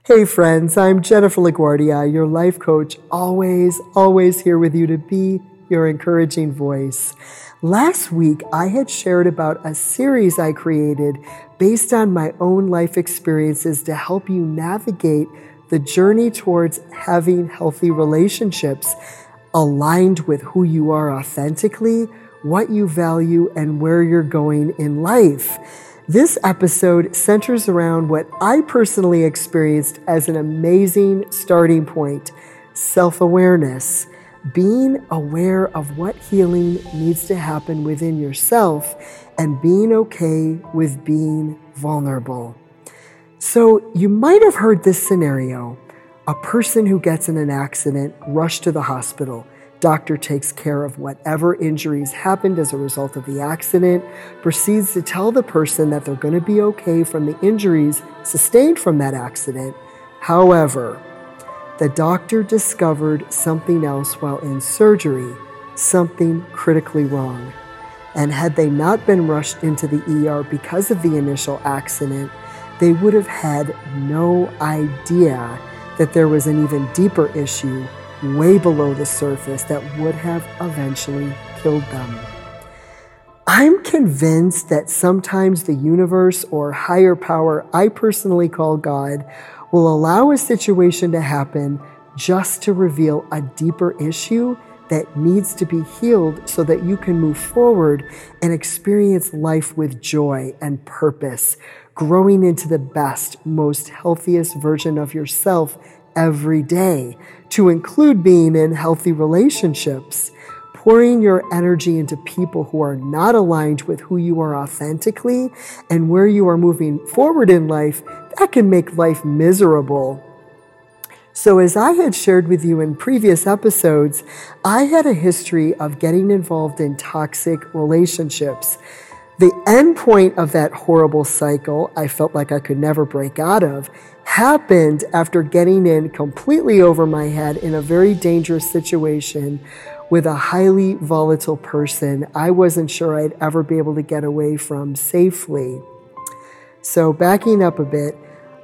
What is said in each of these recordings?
Hey friends, I'm Jennifer LaGuardia, your life coach, always, always here with you to be your encouraging voice. Last week, I had shared about a series I created based on my own life experiences to help you navigate the journey towards having healthy relationships aligned with who you are authentically, what you value, and where you're going in life. This episode centers around what I personally experienced as an amazing starting point self awareness. Being aware of what healing needs to happen within yourself and being okay with being vulnerable. So, you might have heard this scenario a person who gets in an accident rushed to the hospital Doctor takes care of whatever injuries happened as a result of the accident, proceeds to tell the person that they're going to be okay from the injuries sustained from that accident. However, the doctor discovered something else while in surgery, something critically wrong. And had they not been rushed into the ER because of the initial accident, they would have had no idea that there was an even deeper issue way below the surface that would have eventually killed them. I'm convinced that sometimes the universe or higher power I personally call God will allow a situation to happen just to reveal a deeper issue that needs to be healed so that you can move forward and experience life with joy and purpose, growing into the best, most healthiest version of yourself every day, to include being in healthy relationships. Pouring your energy into people who are not aligned with who you are authentically and where you are moving forward in life, that can make life miserable. So, as I had shared with you in previous episodes, I had a history of getting involved in toxic relationships. The end point of that horrible cycle, I felt like I could never break out of, happened after getting in completely over my head in a very dangerous situation with a highly volatile person I wasn't sure I'd ever be able to get away from safely. So, backing up a bit,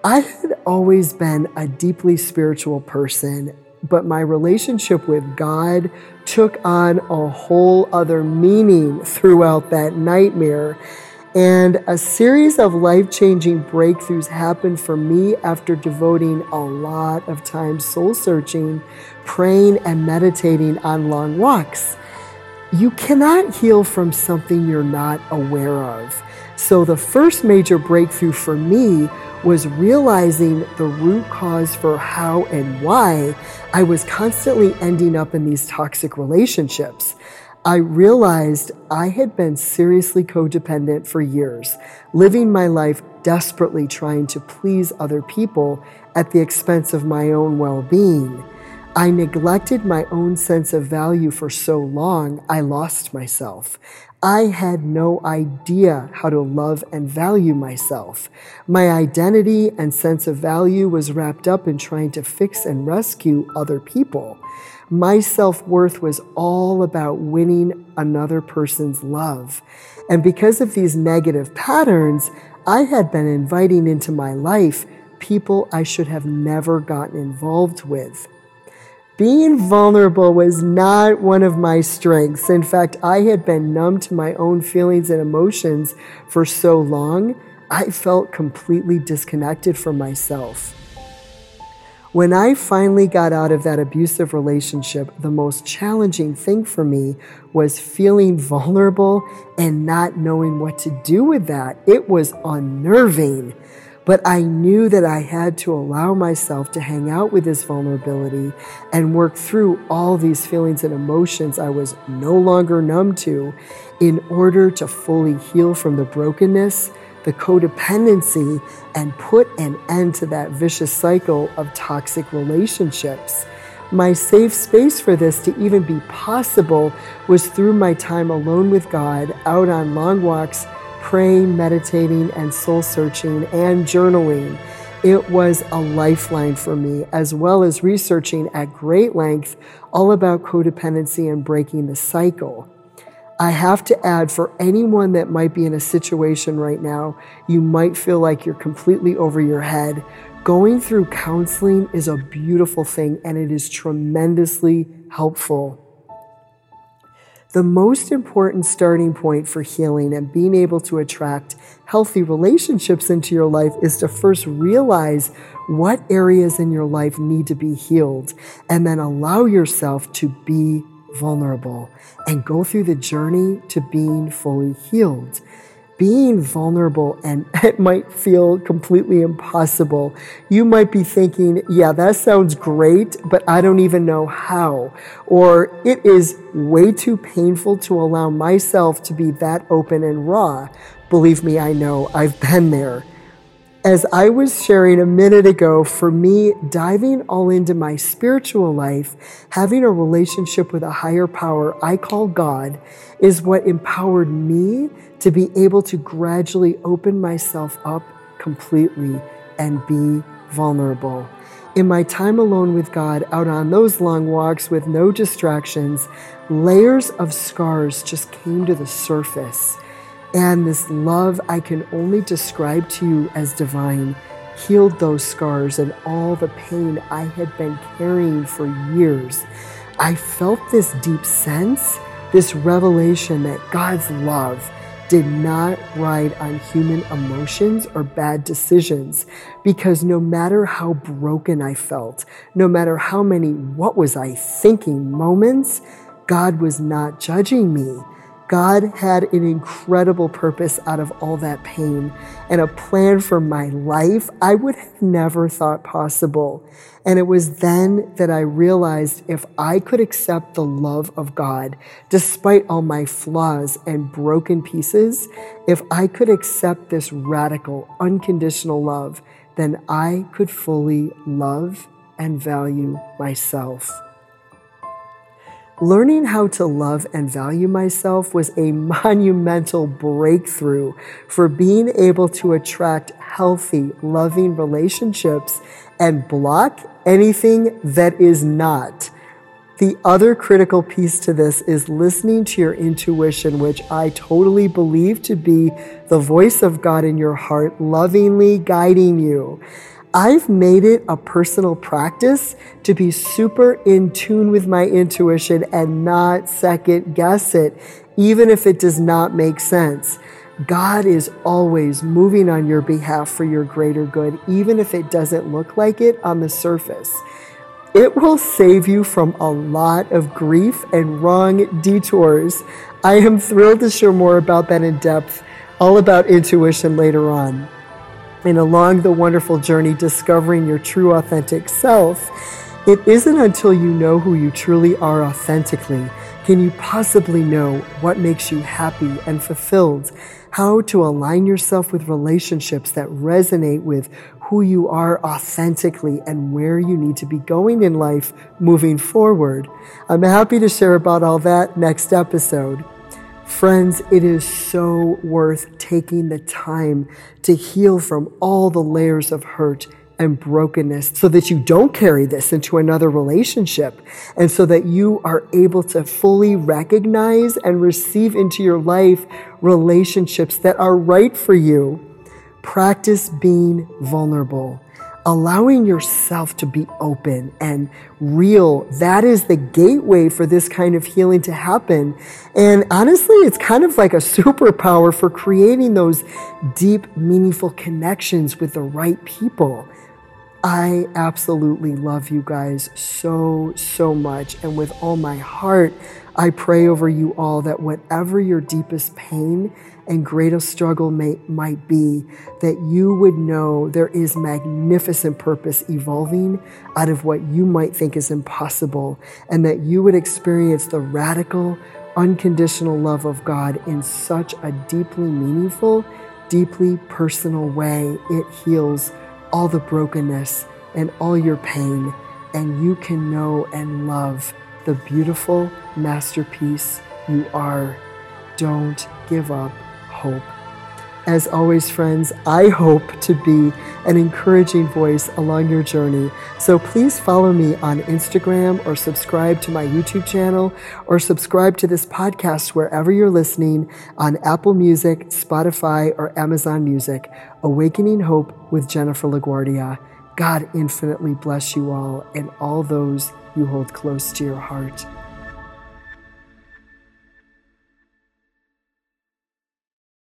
I had always been a deeply spiritual person, but my relationship with God took on a whole other meaning throughout that nightmare. And a series of life changing breakthroughs happened for me after devoting a lot of time soul searching, praying, and meditating on long walks. You cannot heal from something you're not aware of. So, the first major breakthrough for me was realizing the root cause for how and why I was constantly ending up in these toxic relationships. I realized I had been seriously codependent for years, living my life desperately trying to please other people at the expense of my own well being. I neglected my own sense of value for so long, I lost myself. I had no idea how to love and value myself. My identity and sense of value was wrapped up in trying to fix and rescue other people. My self worth was all about winning another person's love. And because of these negative patterns, I had been inviting into my life people I should have never gotten involved with. Being vulnerable was not one of my strengths. In fact, I had been numb to my own feelings and emotions for so long, I felt completely disconnected from myself. When I finally got out of that abusive relationship, the most challenging thing for me was feeling vulnerable and not knowing what to do with that. It was unnerving. But I knew that I had to allow myself to hang out with this vulnerability and work through all these feelings and emotions I was no longer numb to in order to fully heal from the brokenness, the codependency, and put an end to that vicious cycle of toxic relationships. My safe space for this to even be possible was through my time alone with God, out on long walks praying, meditating, and soul searching and journaling. It was a lifeline for me, as well as researching at great length all about codependency and breaking the cycle. I have to add for anyone that might be in a situation right now, you might feel like you're completely over your head. Going through counseling is a beautiful thing and it is tremendously helpful. The most important starting point for healing and being able to attract healthy relationships into your life is to first realize what areas in your life need to be healed and then allow yourself to be vulnerable and go through the journey to being fully healed being vulnerable and it might feel completely impossible. You might be thinking, yeah, that sounds great, but I don't even know how. Or it is way too painful to allow myself to be that open and raw. Believe me, I know, I've been there. As I was sharing a minute ago, for me, diving all into my spiritual life, having a relationship with a higher power I call God, is what empowered me to be able to gradually open myself up completely and be vulnerable. In my time alone with God, out on those long walks with no distractions, layers of scars just came to the surface. And this love I can only describe to you as divine healed those scars and all the pain I had been carrying for years. I felt this deep sense, this revelation that God's love did not ride on human emotions or bad decisions because no matter how broken I felt, no matter how many what was I thinking moments, God was not judging me. God had an incredible purpose out of all that pain and a plan for my life I would have never thought possible. And it was then that I realized if I could accept the love of God, despite all my flaws and broken pieces, if I could accept this radical, unconditional love, then I could fully love and value myself. Learning how to love and value myself was a monumental breakthrough for being able to attract healthy, loving relationships and block anything that is not. The other critical piece to this is listening to your intuition, which I totally believe to be the voice of God in your heart, lovingly guiding you. I've made it a personal practice to be super in tune with my intuition and not second guess it, even if it does not make sense. God is always moving on your behalf for your greater good, even if it doesn't look like it on the surface. It will save you from a lot of grief and wrong detours. I am thrilled to share more about that in depth, all about intuition later on and along the wonderful journey discovering your true authentic self, it isn't until you know who you truly are authentically can you possibly know what makes you happy and fulfilled, how to align yourself with relationships that resonate with who you are authentically and where you need to be going in life moving forward. I'm happy to share about all that next episode. Friends, it is so worth taking the time to heal from all the layers of hurt and brokenness so that you don't carry this into another relationship and so that you are able to fully recognize and receive into your life relationships that are right for you. Practice being vulnerable allowing yourself to be open and real, that is the gateway for this kind of healing to happen. And honestly, it's kind of like a superpower for creating those deep, meaningful connections with the right people. I absolutely love you guys so, so much. And with all my heart, I pray over you all that whatever your deepest pain and greatest struggle may, might be, that you would know there is magnificent purpose evolving out of what you might think is impossible, and that you would experience the radical, unconditional love of God in such a deeply meaningful, deeply personal way. It heals all the brokenness and all your pain, and you can know and love the beautiful masterpiece you are. Don't give up hope. As always, friends, I hope to be an encouraging voice along your journey. So please follow me on Instagram or subscribe to my YouTube channel or subscribe to this podcast wherever you're listening on Apple Music, Spotify, or Amazon Music. Awakening Hope with Jennifer LaGuardia. God infinitely bless you all and all those you hold close to your heart.